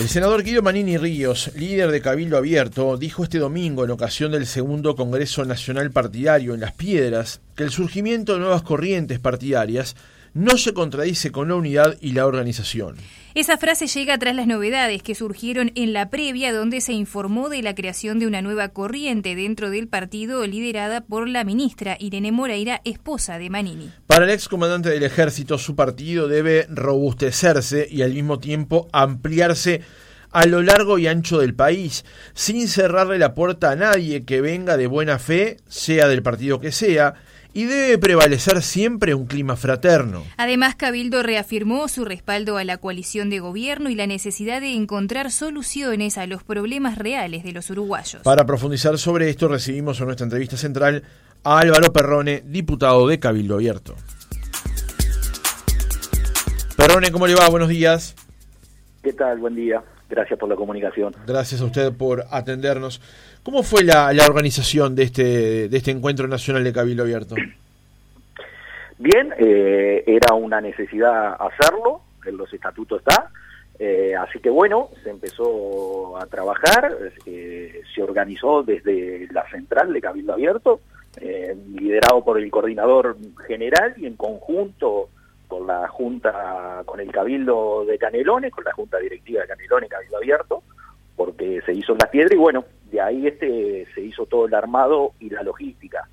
El senador Guido Manini Ríos, líder de Cabildo Abierto, dijo este domingo en ocasión del segundo Congreso Nacional Partidario en Las Piedras que el surgimiento de nuevas corrientes partidarias no se contradice con la unidad y la organización. Esa frase llega tras las novedades que surgieron en la previa donde se informó de la creación de una nueva corriente dentro del partido liderada por la ministra Irene Moreira, esposa de Manini. Para el excomandante del ejército, su partido debe robustecerse y al mismo tiempo ampliarse a lo largo y ancho del país, sin cerrarle la puerta a nadie que venga de buena fe, sea del partido que sea, y debe prevalecer siempre un clima fraterno. Además, Cabildo reafirmó su respaldo a la coalición de gobierno y la necesidad de encontrar soluciones a los problemas reales de los uruguayos. Para profundizar sobre esto, recibimos en nuestra entrevista central a Álvaro Perrone, diputado de Cabildo Abierto. Perrone, ¿cómo le va? Buenos días. ¿Qué tal? Buen día. Gracias por la comunicación. Gracias a usted por atendernos. ¿Cómo fue la, la organización de este, de este encuentro nacional de Cabildo Abierto? Bien, eh, era una necesidad hacerlo, en los estatutos está, eh, así que bueno, se empezó a trabajar, eh, se organizó desde la central de Cabildo Abierto, eh, liderado por el coordinador general y en conjunto con la Junta, con el Cabildo de Canelones, con la Junta Directiva de Canelones, Cabildo Abierto, porque se hizo en las piedras y bueno, de ahí este se hizo todo el armado y la logística.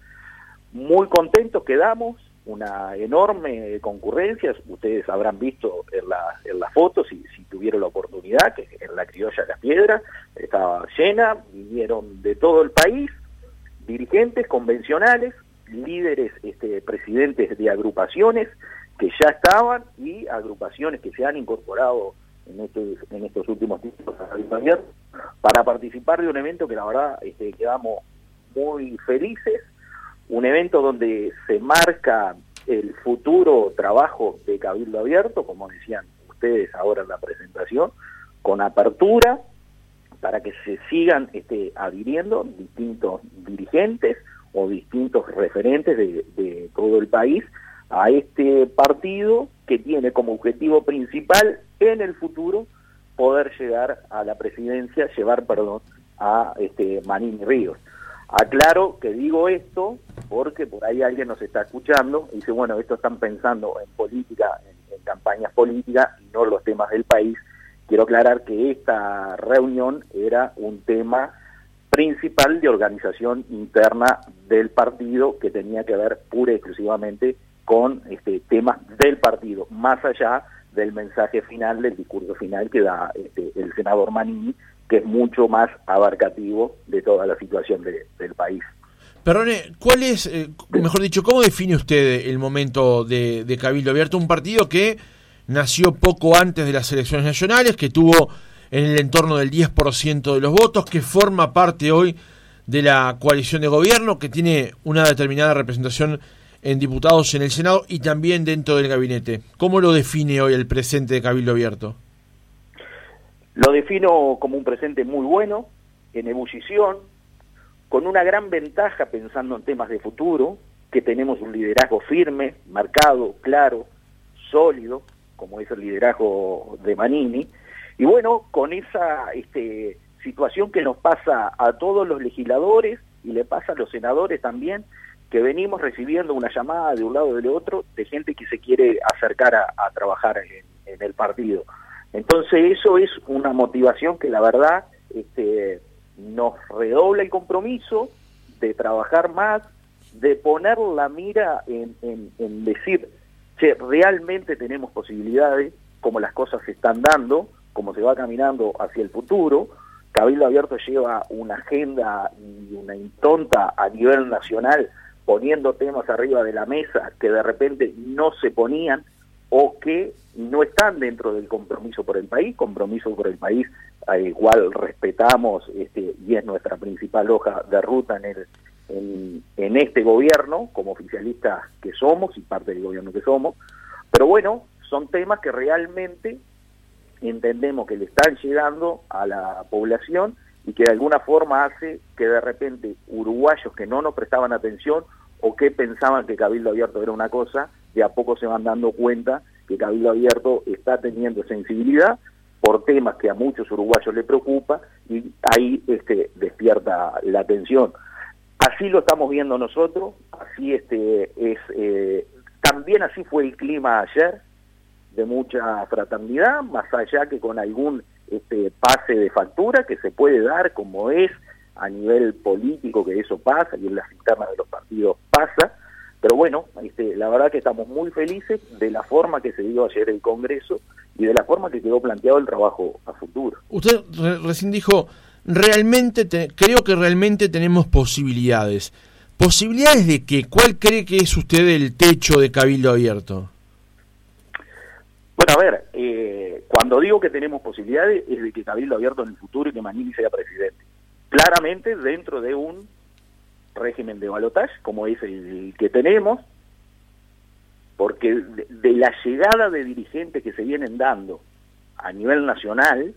Muy contentos quedamos, una enorme concurrencia, ustedes habrán visto en, la, en las fotos, si, si tuvieron la oportunidad, que en la criolla de las piedras estaba llena, vinieron de todo el país, dirigentes convencionales, líderes, este, presidentes de agrupaciones, que ya estaban y agrupaciones que se han incorporado en estos, en estos últimos tiempos para participar de un evento que la verdad este, quedamos muy felices, un evento donde se marca el futuro trabajo de Cabildo Abierto, como decían ustedes ahora en la presentación, con apertura para que se sigan este, adhiriendo distintos dirigentes o distintos referentes de, de todo el país a este partido que tiene como objetivo principal en el futuro poder llegar a la presidencia, llevar, perdón, a este Manini Ríos. Aclaro que digo esto porque por ahí alguien nos está escuchando y dice, bueno, esto están pensando en política, en, en campañas políticas y no los temas del país. Quiero aclarar que esta reunión era un tema principal de organización interna del partido que tenía que ver pura y exclusivamente con este, temas del partido, más allá del mensaje final, del discurso final que da este, el senador Manini, que es mucho más abarcativo de toda la situación de, del país. Perrone, ¿cuál es, eh, mejor dicho, cómo define usted el momento de, de Cabildo Abierto? Un partido que nació poco antes de las elecciones nacionales, que tuvo en el entorno del 10% de los votos, que forma parte hoy de la coalición de gobierno, que tiene una determinada representación en diputados en el Senado y también dentro del gabinete. ¿Cómo lo define hoy el presente de Cabildo Abierto? Lo defino como un presente muy bueno, en ebullición, con una gran ventaja pensando en temas de futuro, que tenemos un liderazgo firme, marcado, claro, sólido, como es el liderazgo de Manini, y bueno, con esa este, situación que nos pasa a todos los legisladores y le pasa a los senadores también, que venimos recibiendo una llamada de un lado o del otro de gente que se quiere acercar a, trabajar en, el partido. Entonces eso es una motivación que la verdad este, nos redobla el compromiso de trabajar más, de poner la mira en, en, en decir, che, realmente tenemos posibilidades, como las cosas se están dando, como se va caminando hacia el futuro, Cabildo Abierto lleva una agenda y una impronta a nivel nacional poniendo temas arriba de la mesa que de repente no se ponían o que no están dentro del compromiso por el país, compromiso por el país al igual respetamos este, y es nuestra principal hoja de ruta en, el, en, en este gobierno, como oficialistas que somos y parte del gobierno que somos, pero bueno, son temas que realmente entendemos que le están llegando a la población y que de alguna forma hace que de repente uruguayos que no nos prestaban atención o que pensaban que Cabildo Abierto era una cosa, de a poco se van dando cuenta que Cabildo Abierto está teniendo sensibilidad, por temas que a muchos uruguayos le preocupa y ahí este, despierta la atención. Así lo estamos viendo nosotros, así este es eh, también así fue el clima ayer de mucha fraternidad, más allá que con algún este pase de factura que se puede dar como es a nivel político que eso pasa y en las internas de los partidos pasa, pero bueno, este, la verdad que estamos muy felices de la forma que se dio ayer el Congreso y de la forma que quedó planteado el trabajo a futuro. Usted recién dijo, realmente, creo que realmente tenemos posibilidades. ¿Posibilidades de qué? ¿Cuál cree que es usted el techo de Cabildo Abierto? Bueno, a ver, eh, cuando digo que tenemos posibilidades es de que Cabildo Abierto en el futuro y que Manini sea presidente. Claramente dentro de un régimen de balotaje como es el que tenemos, porque de, la llegada de dirigentes que se vienen dando a nivel nacional,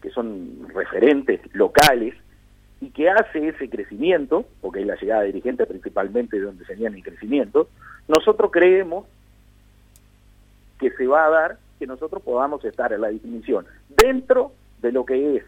que son referentes locales, y que hace ese crecimiento, porque es la llegada de dirigentes principalmente de donde se viene el crecimiento, nosotros creemos que se va a dar que nosotros podamos estar en la definición dentro de lo que es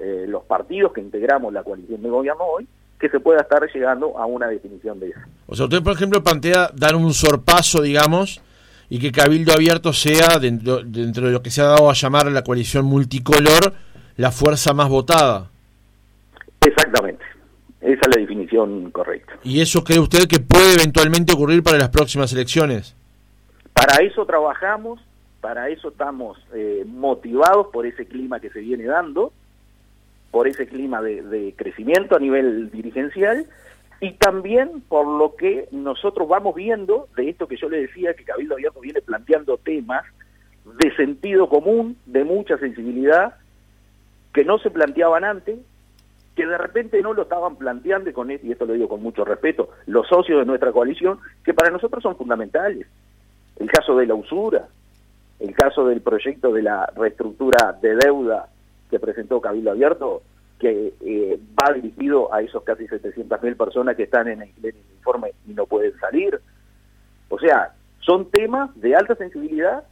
eh, los partidos que integramos la coalición de gobierno hoy, que se pueda estar llegando a una definición de eso. O sea, usted, por ejemplo, plantea dar un sorpaso, digamos, y que Cabildo Abierto sea, dentro, dentro de lo que se ha dado a llamar la coalición multicolor, la fuerza más votada. Exactamente. Esa es la definición correcta. ¿Y eso cree usted que puede eventualmente ocurrir para las próximas elecciones? Para eso trabajamos, para eso estamos eh, motivados por ese clima que se viene dando, por ese clima de, crecimiento a nivel dirigencial y también por lo que nosotros vamos viendo de esto que yo le decía que Cabildo Abierto viene planteando temas de sentido común, de mucha sensibilidad, que no se planteaban antes, que de repente no lo estaban planteando, con, y esto lo digo con mucho respeto, los socios de nuestra coalición, que para nosotros son fundamentales. El caso de la usura, el caso del proyecto de la reestructura de deuda que presentó Cabildo Abierto, que eh, va dirigido a esos casi 700.000 personas que están en el, en el informe y no pueden salir. O sea, son temas de alta sensibilidad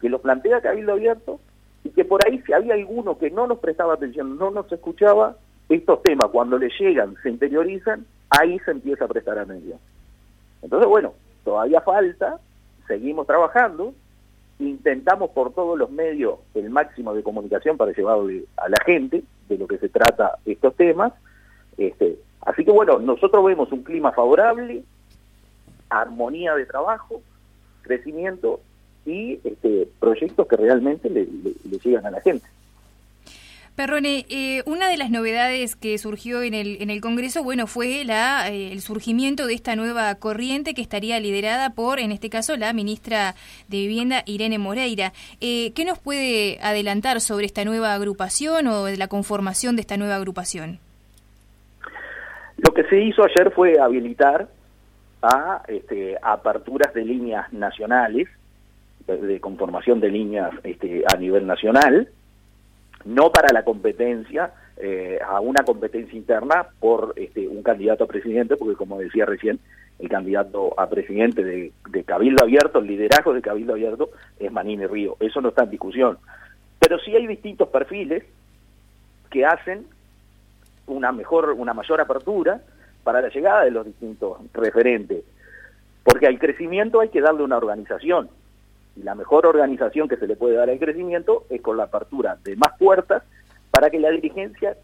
que los plantea Cabildo Abierto y que por ahí si había alguno que no nos prestaba atención, no nos escuchaba, estos temas cuando le llegan, se interiorizan, ahí se empieza a prestar atención. Entonces, bueno, todavía falta, seguimos trabajando, intentamos por todos los medios el máximo de comunicación para llevarlo a la gente de lo que se trata estos temas. Este, así que bueno, nosotros vemos un clima favorable, armonía de trabajo, crecimiento y este, proyectos que realmente le llegan a la gente. Perrone, eh, una de las novedades que surgió en el, en el Congreso, bueno, fue la, eh, el surgimiento de esta nueva corriente que estaría liderada por, en este caso, la ministra de Vivienda, Irene Moreira. Eh, ¿Qué nos puede adelantar sobre esta nueva agrupación o la conformación de esta nueva agrupación? Lo que se hizo ayer fue habilitar a este, aperturas de líneas nacionales, de, conformación de líneas este, a nivel nacional, no para la competencia, eh, a una competencia interna por este, un candidato a presidente, porque como decía recién, el candidato a presidente de, Cabildo Abierto, el liderazgo de Cabildo Abierto es Manini Río. Eso no está en discusión. Pero sí hay distintos perfiles que hacen una mejor, una mayor apertura para la llegada de los distintos referentes. Porque al crecimiento hay que darle una organización. Y la mejor organización que se le puede dar al crecimiento es con la apertura de más puertas para que la dirigencia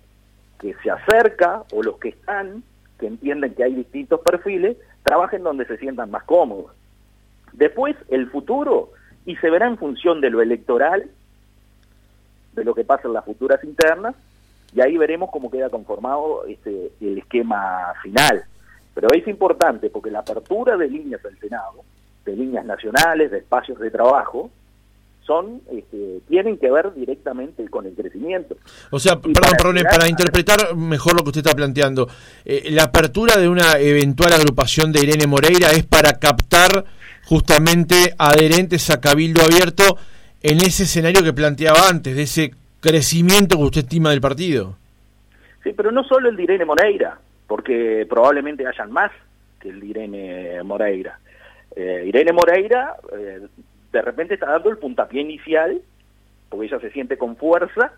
que se acerca o los que están, que entienden que hay distintos perfiles, trabajen donde se sientan más cómodos. Después, el futuro, y se verá en función de lo electoral, de lo que pasa en las futuras internas, y ahí veremos cómo queda conformado este, el esquema final. Pero es importante porque la apertura de líneas del Senado de líneas nacionales, de espacios de trabajo, son este, tienen que ver directamente con el crecimiento. O sea, perdón, para, para interpretar mejor lo que usted está planteando, eh, la apertura de una eventual agrupación de Irene Moreira es para captar justamente adherentes a Cabildo Abierto en ese escenario que planteaba antes, de ese crecimiento que usted estima del partido. Sí, pero no solo el de Irene Moreira, porque probablemente hayan más que el de Irene Moreira. Eh, Irene Moreira eh, de repente está dando el puntapié inicial porque ella se siente con fuerza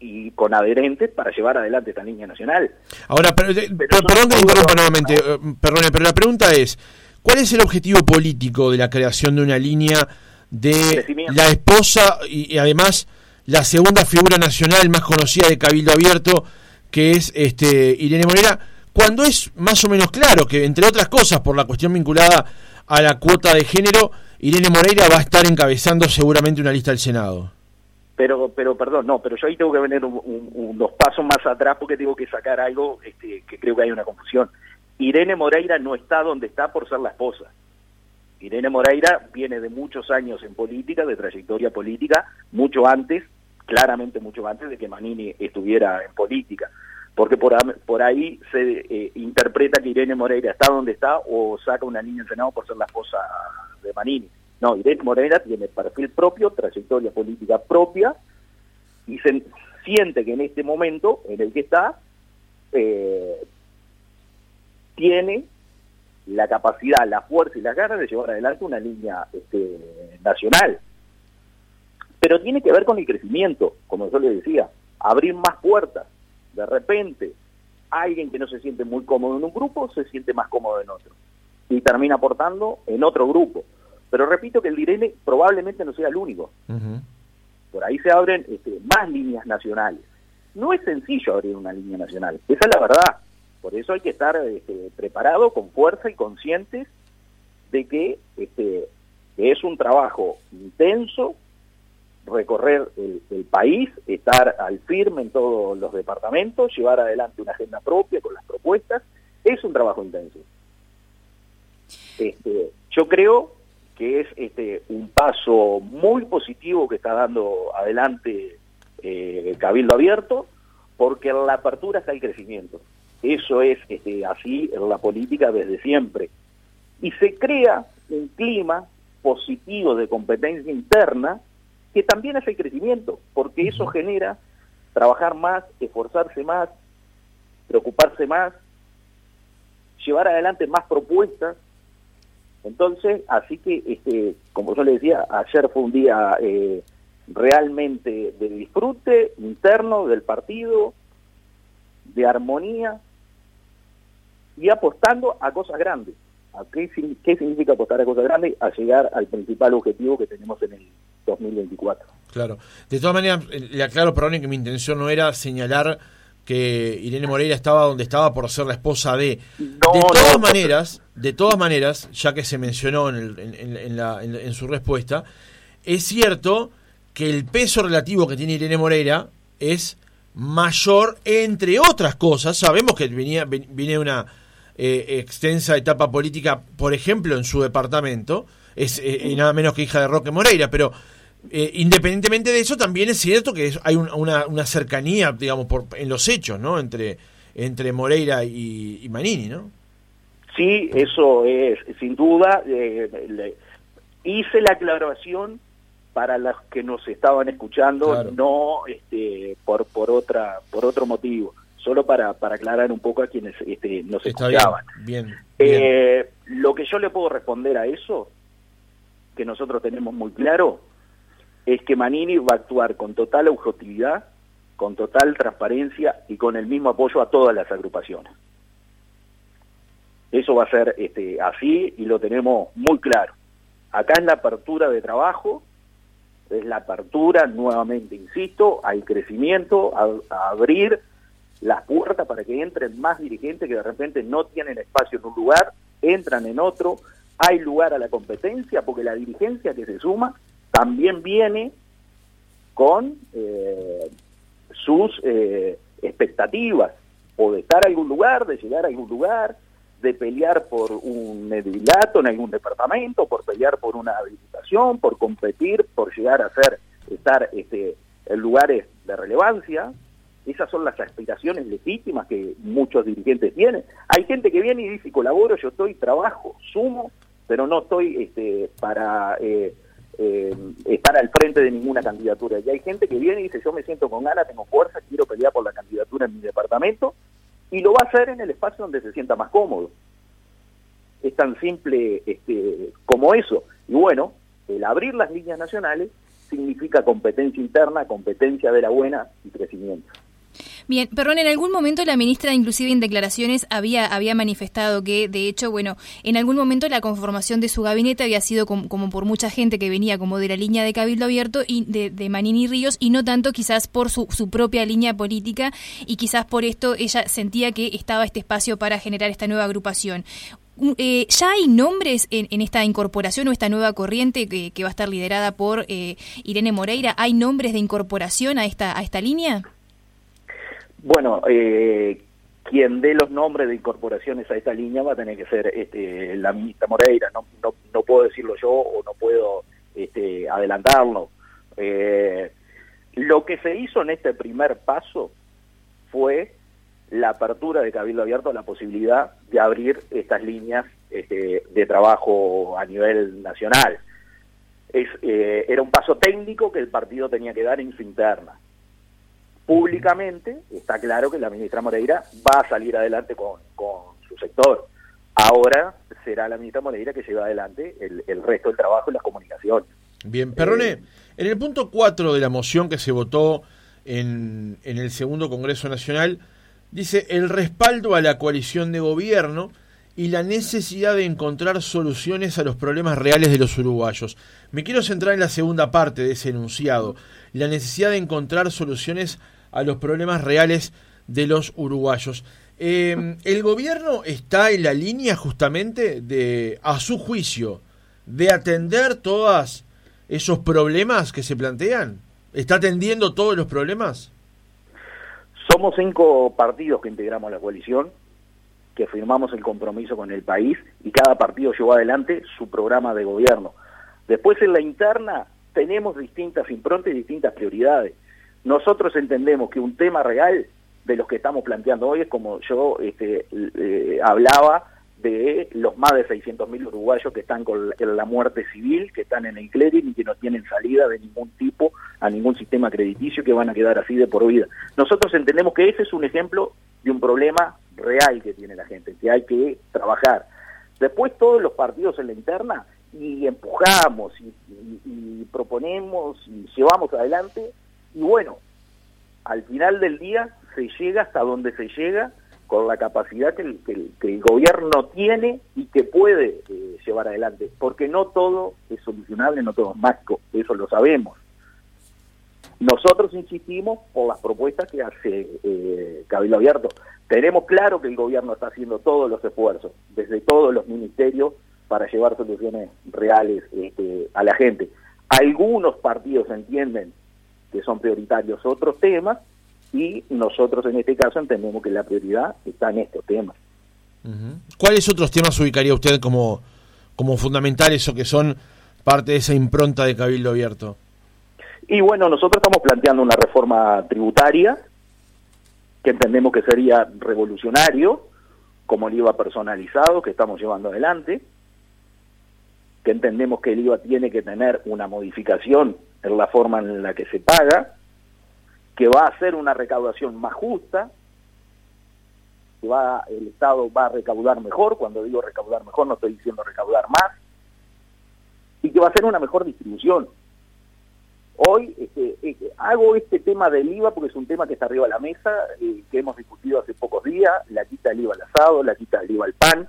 y con adherentes para llevar adelante esta línea nacional. Ahora, pero, perdón que interrumpa nuevamente, eh, perdone, pero la pregunta es, ¿cuál es el objetivo político de la creación de una línea de la esposa y, además la segunda figura nacional más conocida de Cabildo Abierto, que es este Irene Morera, cuando es más o menos claro que, entre otras cosas, por la cuestión vinculada a la cuota de género, Irene Moreira va a estar encabezando seguramente una lista del Senado. Pero, pero perdón, no, pero yo ahí tengo que venir unos pasos más atrás porque tengo que sacar algo este, que creo que hay una confusión. Irene Moreira no está donde está por ser la esposa. Irene Moreira viene de muchos años en política, de trayectoria política, mucho antes, claramente mucho antes de que Manini estuviera en política. Porque por, por ahí se eh, interpreta que Irene Moreira está donde está o saca una niña en Senado por ser la esposa de Manini. No, Irene Moreira tiene perfil propio, trayectoria política propia y se siente que en este momento en el que está eh, tiene la capacidad, la fuerza y las ganas de llevar adelante una línea este, nacional. Pero tiene que ver con el crecimiento, como yo le decía, abrir más puertas. De repente, alguien que no se siente muy cómodo en un grupo se siente más cómodo en otro y termina aportando en otro grupo. Pero repito que el Direne probablemente no sea el único. Por ahí se abren este, más líneas nacionales. No es sencillo abrir una línea nacional, esa es la verdad. Por eso hay que estar este, preparado, con fuerza y conscientes de que este, es un trabajo intenso, recorrer el, país, estar al firme en todos los departamentos, llevar adelante una agenda propia con las propuestas, es un trabajo intenso. Este, yo creo que es este, un paso muy positivo que está dando adelante eh, Cabildo Abierto, porque en la apertura está el crecimiento. Eso es este, así en la política desde siempre. Y se crea un clima positivo de competencia interna que también hace crecimiento, porque eso genera trabajar más, esforzarse más, preocuparse más, llevar adelante más propuestas. Entonces, así que, este, como yo le decía, ayer fue un día eh, realmente de disfrute interno del partido, de armonía, y apostando a cosas grandes. qué, significa apostar a cosas grandes? A llegar al principal objetivo que tenemos en el 2024. Claro. De todas maneras, eh, le aclaro, perdón, que mi intención no era señalar que Irene Moreira estaba donde estaba por ser la esposa de. de todas maneras, de todas maneras, ya que se mencionó en, en, su respuesta, es cierto que el peso relativo que tiene Irene Moreira es mayor, entre otras cosas. Sabemos que venía, viene una eh, extensa etapa política, por ejemplo, en su departamento, es eh, nada menos que hija de Roque Moreira, pero eh, independientemente de eso, también es cierto que hay una, una, cercanía, digamos, por, en los hechos, ¿no? Entre, entre Moreira y, Manini, ¿no? Sí, eso es, sin duda. hice la aclaración para los que nos estaban escuchando, no este, por, por, otra, por otro motivo solo para, para aclarar un poco a quienes este, nos escuchaban. Bien, eh, lo que yo le puedo responder a eso, que nosotros tenemos muy claro, es que Manini va a actuar con total objetividad, con total transparencia y con el mismo apoyo a todas las agrupaciones. Eso va a ser este, así y lo tenemos muy claro. Acá es la apertura de trabajo, es la apertura, nuevamente insisto, al crecimiento, a abrir las puertas para que entren más dirigentes que de repente no tienen espacio en un lugar, entran en otro, hay lugar a la competencia, porque la dirigencia que se suma también viene con eh, sus eh, expectativas, o de estar en algún lugar, de llegar a algún lugar, de pelear por un edilato en algún departamento, por pelear por una habilitación, por competir, por llegar a ser, estar este, en lugares de relevancia, esas son las aspiraciones legítimas que muchos dirigentes tienen. Hay gente que viene y dice, colaboro, yo estoy, trabajo, sumo, pero no estoy este, para eh, eh, estar al frente de ninguna candidatura. Y hay gente que viene y dice, yo me siento con ganas, tengo fuerza, quiero pelear por la candidatura en mi departamento, y lo va a hacer en el espacio donde se sienta más cómodo. Es tan simple este, como eso. Y bueno, el abrir las líneas nacionales significa competencia interna, competencia de la buena y crecimiento. Bien, perdón, en algún momento la ministra, inclusive en declaraciones, había, había manifestado que, de hecho, bueno, en algún momento la conformación de su gabinete había sido como, por mucha gente que venía como de la línea de Cabildo Abierto y de, de Manini Ríos y no tanto quizás por su, su propia línea política y quizás por esto ella sentía que estaba este espacio para generar esta nueva agrupación. Eh, ¿Ya hay nombres en, esta incorporación o esta nueva corriente que, va a estar liderada por eh, Irene Moreira? ¿Hay nombres de incorporación a esta, a esta línea? Bueno, eh, quien dé los nombres de incorporaciones a esta línea va a tener que ser este, la ministra Moreira. No, puedo decirlo yo o no puedo este, adelantarlo. Eh, lo que se hizo en este primer paso fue la apertura de Cabildo Abierto a la posibilidad de abrir estas líneas este, de trabajo a nivel nacional. Eh, era un paso técnico que el partido tenía que dar en su interna públicamente está claro que la ministra Moreira va a salir adelante con, su sector. Ahora será la ministra Moreira que lleva adelante el, resto del trabajo y las comunicaciones. Bien, Perrone, eh, en el punto 4 de la moción que se votó en, en el segundo Congreso Nacional, dice el respaldo a la coalición de gobierno y la necesidad de encontrar soluciones a los problemas reales de los uruguayos. Me quiero centrar en la segunda parte de ese enunciado, la necesidad de encontrar soluciones a los problemas reales de los uruguayos. Em, ¿El gobierno está en la línea justamente de, a su juicio, de atender todos esos problemas que se plantean? ¿Está atendiendo todos los problemas? Somos cinco partidos que integramos la coalición, que firmamos el compromiso con el país y cada partido llevó adelante su programa de gobierno. Después en la interna tenemos distintas improntas y distintas prioridades. Nosotros entendemos que un tema real de los que estamos planteando hoy es como yo este, eh, hablaba de los más de 600.000 uruguayos que están con la muerte civil, que están en el clearing y que no tienen salida de ningún tipo a ningún sistema crediticio que van a quedar así de por vida. Nosotros entendemos que ese es un ejemplo de un problema real que tiene la gente, que hay que trabajar. Después todos los partidos en la interna y empujamos y, y proponemos y llevamos adelante y bueno, al final del día se llega hasta donde se llega con la capacidad que el, gobierno tiene y que puede eh, llevar adelante, porque no todo es solucionable, no todo es mágico, eso lo sabemos. Nosotros insistimos por las propuestas que hace eh, Cabildo Abierto. Tenemos claro que el gobierno está haciendo todos los esfuerzos, desde todos los ministerios, para llevar soluciones reales este, a la gente. Algunos partidos entienden que son prioritarios otros temas, y nosotros en este caso entendemos que la prioridad está en estos temas. ¿Cuáles otros temas ubicaría usted como, como fundamentales o que son parte de esa impronta de Cabildo Abierto? Y bueno, nosotros estamos planteando una reforma tributaria que entendemos que sería revolucionario, como el IVA personalizado que estamos llevando adelante, que entendemos que el IVA tiene que tener una modificación en la forma en la que se paga, que va a ser una recaudación más justa, que va el Estado va a recaudar mejor, cuando digo recaudar mejor no estoy diciendo recaudar más, y que va a ser una mejor distribución. Hoy este, eh, hago este tema del IVA porque es un tema que está arriba de la mesa, eh, que hemos discutido hace pocos días, la quita del IVA al asado, la quita del IVA al pan.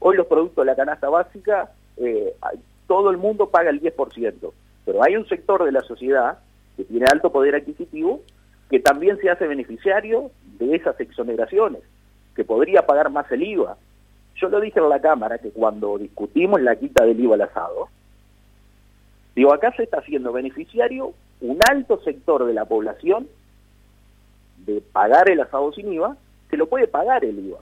Hoy los productos de la canasta básica, eh, todo el mundo paga el 10%. Pero hay un sector de la sociedad que tiene alto poder adquisitivo que también se hace beneficiario de esas exoneraciones, que podría pagar más el IVA. Yo lo dije en la Cámara que cuando discutimos la quita del IVA al asado, digo, acá se está haciendo beneficiario un alto sector de la población de pagar el asado sin IVA, que lo puede pagar el IVA.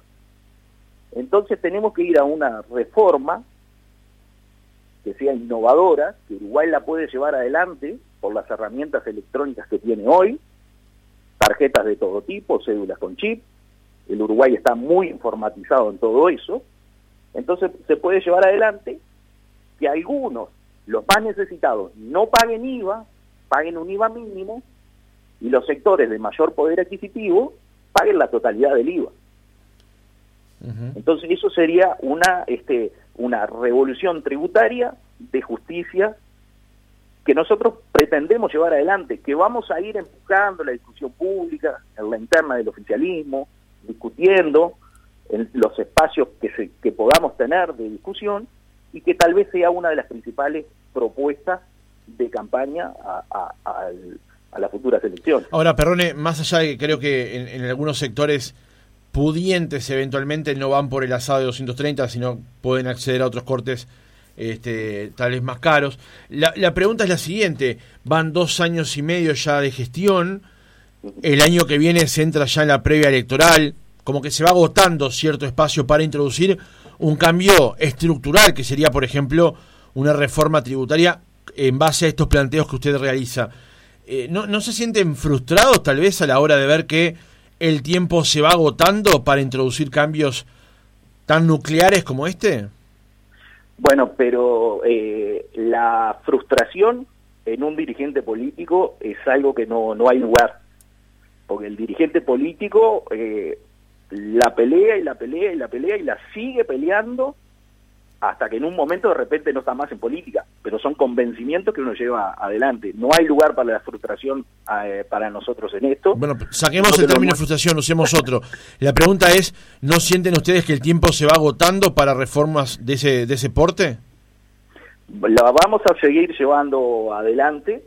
Entonces tenemos que ir a una reforma que sea innovadora, que Uruguay la puede llevar adelante por las herramientas electrónicas que tiene hoy, tarjetas de todo tipo, cédulas con chip, el Uruguay está muy informatizado en todo eso, entonces se puede llevar adelante que algunos, los más necesitados, no paguen IVA, paguen un IVA mínimo, y los sectores de mayor poder adquisitivo paguen la totalidad del IVA. Entonces eso sería una, este, una revolución tributaria de justicia que nosotros pretendemos llevar adelante, que vamos a ir empujando la discusión pública, en la interna del oficialismo, discutiendo en los espacios que, se, que podamos tener de discusión y que tal vez sea una de las principales propuestas de campaña a, a, las futuras elecciones. Ahora, Perrone, más allá de que creo que en, algunos sectores pudientes eventualmente no van por el asado de 230, sino pueden acceder a otros cortes este, tal vez más caros. La, pregunta es la siguiente, van dos años y medio ya de gestión, el año que viene se entra ya en la previa electoral, como que se va agotando cierto espacio para introducir un cambio estructural, que sería, por ejemplo, una reforma tributaria en base a estos planteos que usted realiza. Eh, ¿no, ¿No se sienten frustrados tal vez a la hora de ver que el tiempo se va agotando para introducir cambios tan nucleares como este? Bueno, pero eh, la frustración en un dirigente político es algo que no, no hay lugar, porque el dirigente político eh, la pelea y la pelea y la pelea y la sigue peleando hasta que en un momento de repente no está más en política, pero son convencimientos que uno lleva adelante. No hay lugar para la frustración eh, para nosotros en esto. Bueno, saquemos el término frustración, usemos otro. La pregunta es, ¿no sienten ustedes que el tiempo se va agotando para reformas de ese, de ese porte? La vamos a seguir llevando adelante.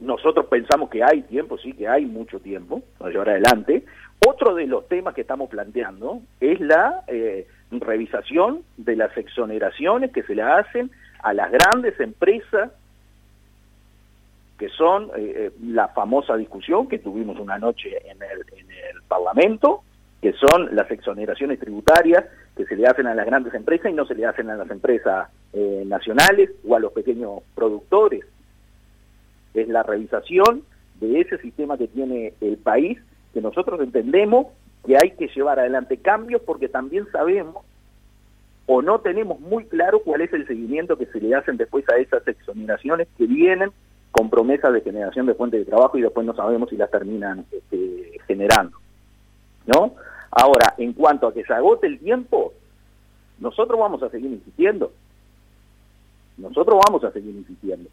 Nosotros pensamos que hay tiempo, sí, que hay mucho tiempo para llevar adelante. Otro de los temas que estamos planteando es la... Eh, revisación de las exoneraciones que se le hacen a las grandes empresas que son eh, eh, la famosa discusión que tuvimos una noche en el, en el Parlamento, que son las exoneraciones tributarias que se le hacen a las grandes empresas y no se le hacen a las empresas eh, nacionales o a los pequeños productores. Es la revisación de ese sistema que tiene el país, que nosotros entendemos que hay que llevar adelante cambios porque también sabemos o no tenemos muy claro cuál es el seguimiento que se le hacen después a esas exoneraciones que vienen con promesas de generación de fuentes de trabajo y después no sabemos si las terminan este, generando. ¿No? Ahora, en cuanto a que se agote el tiempo, nosotros vamos a seguir insistiendo. Nosotros vamos a seguir insistiendo.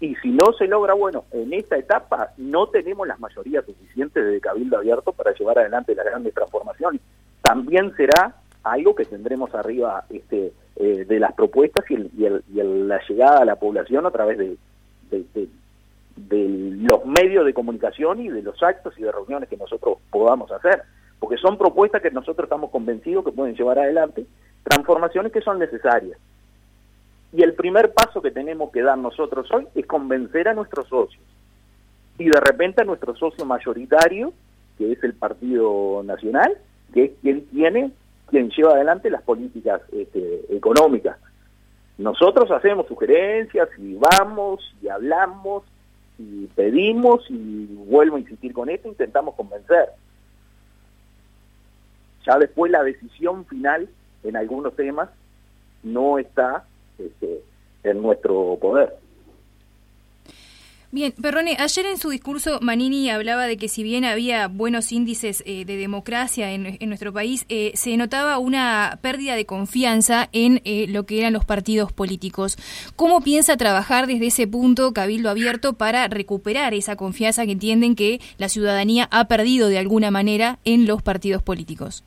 Y si no se logra, bueno, en esta etapa no tenemos las mayorías suficientes de cabildo abierto para llevar adelante las grandes transformaciones. También será algo que tendremos arriba este, eh, de las propuestas y, la llegada a la población a través de, los medios de comunicación y de los actos y de reuniones que nosotros podamos hacer. Porque son propuestas que nosotros estamos convencidos que pueden llevar adelante transformaciones que son necesarias. Y el primer paso que tenemos que dar nosotros hoy es convencer a nuestros socios. Y de repente a nuestro socio mayoritario, que es el Partido Nacional, que es quien tiene, quien lleva adelante las políticas este, económicas. Nosotros hacemos sugerencias y vamos y hablamos y pedimos y vuelvo a insistir con esto, intentamos convencer. Ya después la decisión final en algunos temas no está este, en nuestro poder. Bien, Perrone, ayer en su discurso Manini hablaba de que si bien había buenos índices eh, de democracia en, nuestro país, eh, se notaba una pérdida de confianza en eh, lo que eran los partidos políticos. ¿Cómo piensa trabajar desde ese punto Cabildo Abierto para recuperar esa confianza que entienden que la ciudadanía ha perdido de alguna manera en los partidos políticos?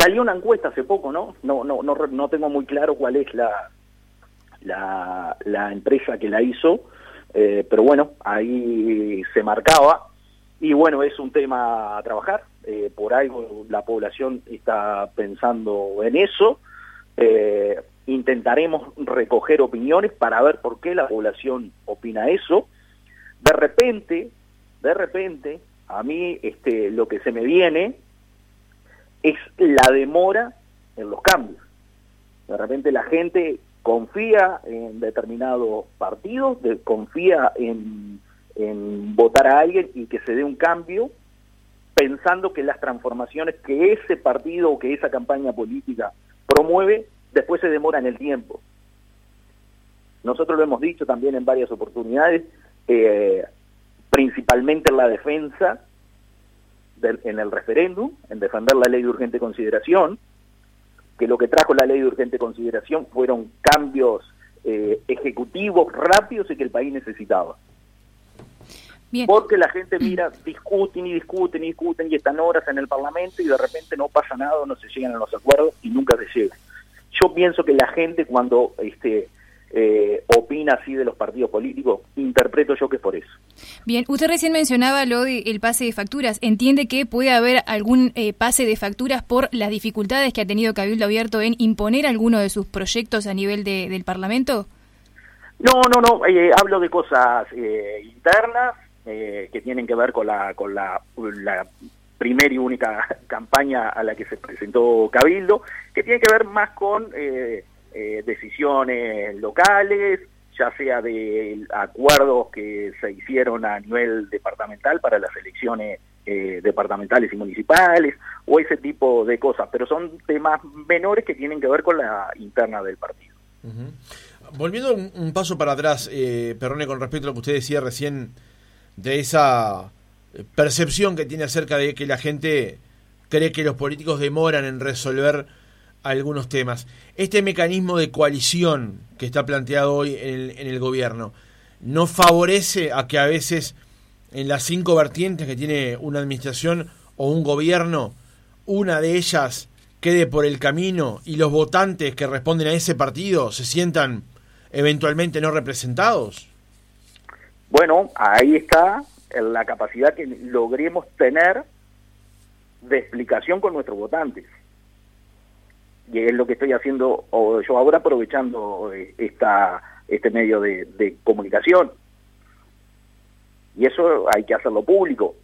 Salió una encuesta hace poco, ¿no? No, no, no, tengo muy claro cuál es la, la, la empresa que la hizo, eh, pero bueno, ahí se marcaba y bueno, es un tema a trabajar. Eh, por algo la población está pensando en eso. Eh, intentaremos recoger opiniones para ver por qué la población opina eso. De repente, de repente, a mí este, lo que se me viene es la demora en los cambios. De repente la gente confía en determinados partidos, confía en, votar a alguien y que se dé un cambio, pensando que las transformaciones que ese partido o que esa campaña política promueve, después se demora en el tiempo. Nosotros lo hemos dicho también en varias oportunidades, eh, principalmente en la defensa en el referéndum, en defender la ley de urgente consideración, que lo que trajo la ley de urgente consideración fueron cambios eh, ejecutivos rápidos y que el país necesitaba. Porque la gente mira, discuten y discuten y discuten y están horas en el Parlamento y de repente no pasa nada, no se llegan a los acuerdos y nunca se llega. Yo pienso que la gente cuando este, eh, opina así de los partidos políticos, interpreto yo que es por eso. Bien, usted recién mencionaba lo del pase de facturas. ¿Entiende que puede haber algún eh, pase de facturas por las dificultades que ha tenido Cabildo Abierto en imponer alguno de sus proyectos a nivel del Parlamento? No, no, no. Eh, hablo de cosas internas que tienen que ver con la, con la, la primera y única campaña a la que se presentó Cabildo, que tiene que ver más con eh, eh, decisiones locales, ya sea de acuerdos que se hicieron a nivel departamental para las elecciones eh, departamentales y municipales, o ese tipo de cosas, pero son temas menores que tienen que ver con la interna del partido. Volviendo un, paso para atrás, eh, Perrone, con respecto a lo que usted decía recién de esa percepción que tiene acerca de que la gente cree que los políticos demoran en resolver algunos temas. Este mecanismo de coalición que está planteado hoy en el, gobierno, ¿no favorece a que a veces en las cinco vertientes que tiene una administración o un gobierno, una de ellas quede por el camino y los votantes que responden a ese partido se sientan eventualmente no representados? Bueno, ahí está la capacidad que logremos tener de explicación con nuestros votantes. Y es lo que estoy haciendo yo ahora aprovechando eh, esta, este medio de, comunicación. Y eso hay que hacerlo público.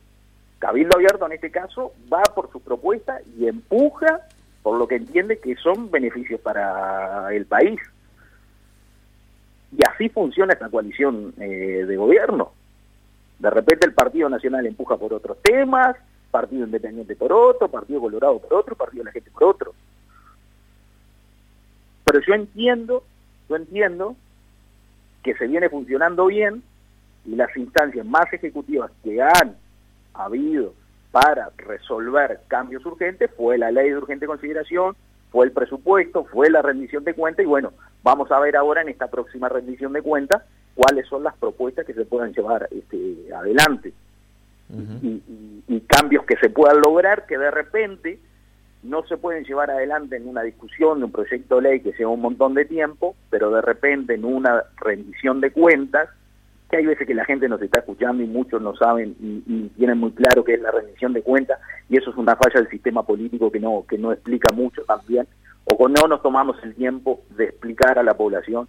Cabildo Abierto en este caso va por su propuesta y empuja por lo que entiende que son beneficios para el país. Y así funciona esta coalición eh, de gobierno. De repente el Partido Nacional empuja por otros temas, Partido Independiente por otro, Partido Colorado por otro, Partido de la Gente por otro. Pero yo entiendo, yo entiendo que se viene funcionando bien y las instancias más ejecutivas que han habido para resolver cambios urgentes fue la ley de urgente consideración, fue el presupuesto, fue la rendición de cuentas y bueno, vamos a ver ahora en esta próxima rendición de cuentas cuáles son las propuestas que se puedan llevar este, adelante. Y, cambios que se puedan lograr que de repente no se pueden llevar adelante en una discusión de un proyecto de ley que lleva un montón de tiempo, pero de repente en una rendición de cuentas, que hay veces que la gente nos está escuchando y muchos no saben y, y tienen muy claro que es la rendición de cuentas, y eso es una falla del sistema político que no, que no explica mucho también, o no nos tomamos el tiempo de explicar a la población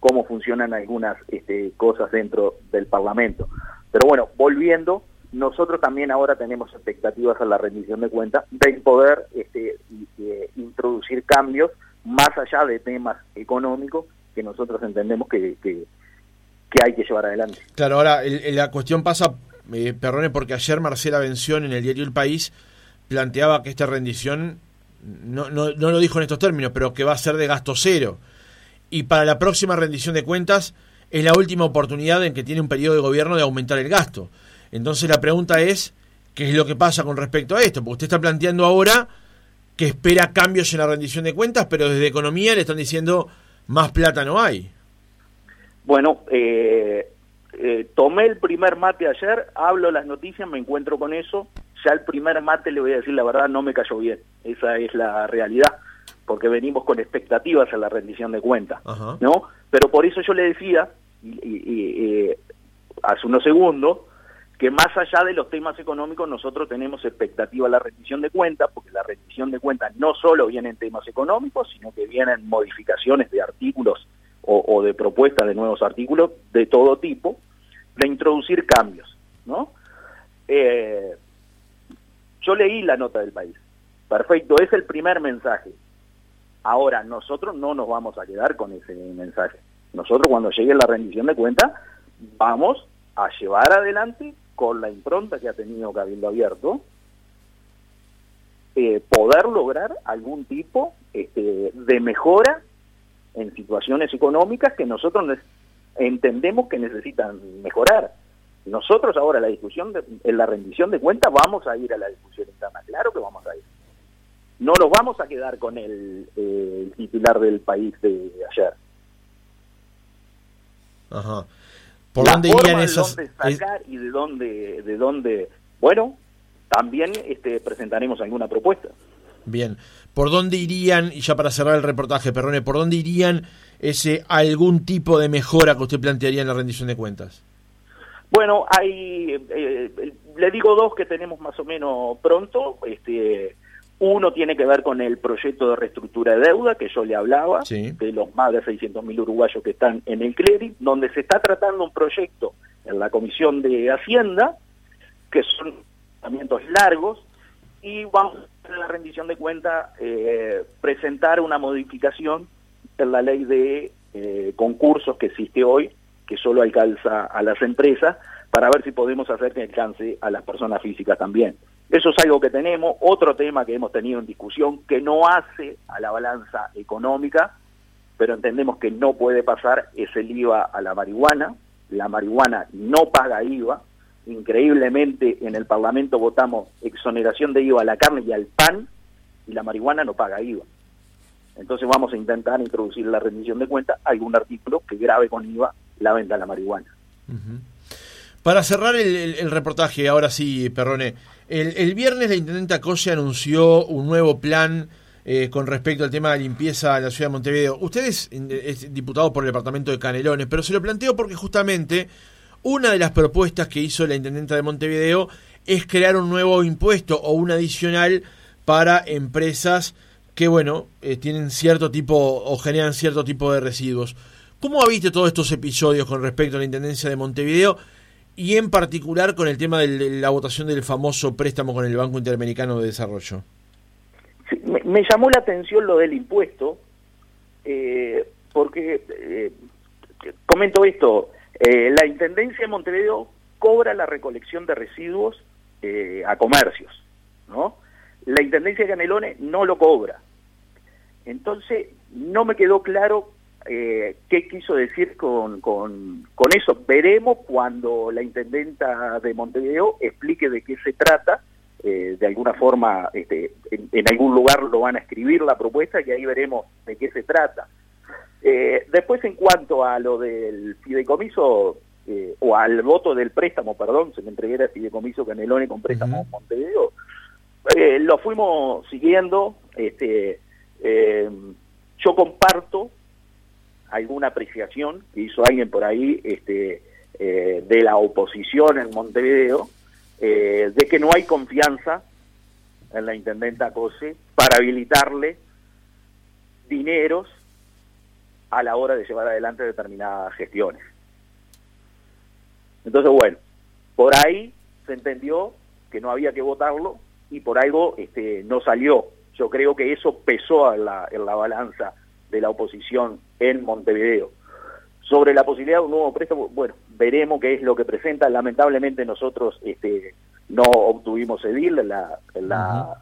cómo funcionan algunas este, cosas dentro del Parlamento. Pero bueno, volviendo, nosotros también ahora tenemos expectativas a la rendición de cuentas de poder este, introducir cambios más allá de temas económicos que nosotros entendemos que, que, hay que llevar adelante. Claro, ahora la cuestión pasa, eh, perdone, porque ayer Marcela Bención en el diario El País planteaba que esta rendición, no, no, no lo dijo en estos términos, pero que va a ser de gasto cero y para la próxima rendición de cuentas es la última oportunidad en que tiene un periodo de gobierno de aumentar el gasto. Entonces la pregunta es, ¿qué es lo que pasa con respecto a esto? Porque usted está planteando ahora que espera cambios en la rendición de cuentas, pero desde economía le están diciendo más plata no hay. Bueno, eh, eh, tomé el primer mate ayer, hablo las noticias, me encuentro con eso, ya el primer mate le voy a decir la verdad, no me cayó bien, esa es la realidad porque venimos con expectativas a la rendición de cuentas, ¿no? Pero por eso yo le decía, y, hace unos segundos, que más allá de los temas económicos nosotros tenemos expectativa a la rendición de cuentas, porque la rendición de cuentas no solo viene en temas económicos, sino que vienen modificaciones de artículos o, de propuestas de nuevos artículos de todo tipo, de introducir cambios, ¿no? Eh, yo leí la nota del país. Perfecto, es el primer mensaje. Ahora, nosotros no nos vamos a quedar con ese mensaje. Nosotros cuando llegue la rendición de cuentas vamos a llevar adelante con la impronta que ha tenido Cabildo Abierto, eh, poder lograr algún tipo este, de mejora en situaciones económicas que nosotros entendemos que necesitan mejorar. Nosotros ahora la discusión, de, en la rendición de cuentas, vamos a ir a la discusión interna, claro que vamos a ir no nos vamos a quedar con el, titular del país de ayer. Ajá. ¿Por dónde irían esas? De dónde sacar y de dónde, de dónde, bueno, también este, presentaremos alguna propuesta. Bien. ¿Por dónde irían, y ya para cerrar el reportaje, Perrone, por dónde irían ese algún tipo de mejora que usted plantearía en la rendición de cuentas? Bueno, hay, eh, le digo dos que tenemos más o menos pronto. Este, uno tiene que ver con el proyecto de reestructura de deuda que yo le hablaba, de los más de 600 mil uruguayos que están en el crédito, donde se está tratando un proyecto en la Comisión de Hacienda, que son tratamientos largos, y vamos en la rendición de cuenta eh, presentar una modificación en la ley de eh, concursos que existe hoy, que solo alcanza a las empresas, para ver si podemos hacer que alcance a las personas físicas también. Eso es algo que tenemos. Otro tema que hemos tenido en discusión, que no hace a la balanza económica, pero entendemos que no puede pasar, es el IVA a la marihuana. La marihuana no paga IVA. Increíblemente en el Parlamento votamos exoneración de IVA a la carne y al pan, y la marihuana no paga IVA. Entonces vamos a intentar introducir la rendición de cuentas algún artículo que grave con IVA la venta de la marihuana. Para cerrar el, reportaje, ahora sí, Perrone, el, viernes la intendenta Cose anunció un nuevo plan eh, con respecto al tema de limpieza en la ciudad de Montevideo. Usted es, diputado por el departamento de Canelones, pero se lo planteo porque justamente una de las propuestas que hizo la intendenta de Montevideo es crear un nuevo impuesto o un adicional para empresas que, bueno, eh, tienen cierto tipo o generan cierto tipo de residuos. ¿Cómo ha visto todos estos episodios con respecto a la Intendencia de Montevideo y en particular con el tema de la votación del famoso préstamo con el Banco Interamericano de Desarrollo. me, llamó la atención lo del impuesto, eh, porque, eh, comento esto, eh, la Intendencia de Montevideo cobra la recolección de residuos a comercios, ¿no? La Intendencia de Canelones no lo cobra. Entonces, no me quedó claro eh, qué quiso decir con, con, eso. Veremos cuando la intendenta de Montevideo explique de qué se trata. Eh, de alguna forma, este, en, algún lugar lo van a escribir la propuesta y ahí veremos de qué se trata. Eh, después, en cuanto a lo del fideicomiso, o al voto del préstamo, perdón, se me entreguera el fideicomiso Canelone con préstamo Montevideo, lo fuimos siguiendo. Este, yo comparto alguna apreciación que hizo alguien por ahí este, eh, de la oposición en Montevideo, eh, de que no hay confianza en la intendenta Cose para habilitarle dineros a la hora de llevar adelante determinadas gestiones. Entonces, bueno, por ahí se entendió que no había que votarlo y por algo este, no salió. Yo creo que eso pesó en la, en la balanza de la oposición en Montevideo. Sobre la posibilidad de un nuevo préstamo, bueno, veremos qué es lo que presenta. Lamentablemente nosotros este, no obtuvimos edil en la, en la,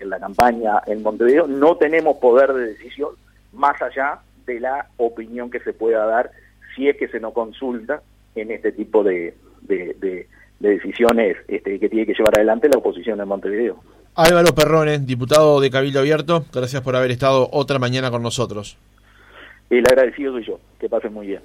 en la campaña en Montevideo. No tenemos poder de decisión más allá de la opinión que se pueda dar si es que se nos consulta en este tipo de, de, decisiones este, que tiene que llevar adelante la oposición en Montevideo. Álvaro Perrones, diputado de Cabildo Abierto, gracias por haber estado otra mañana con nosotros. El agradecido soy yo. Que pasen muy bien.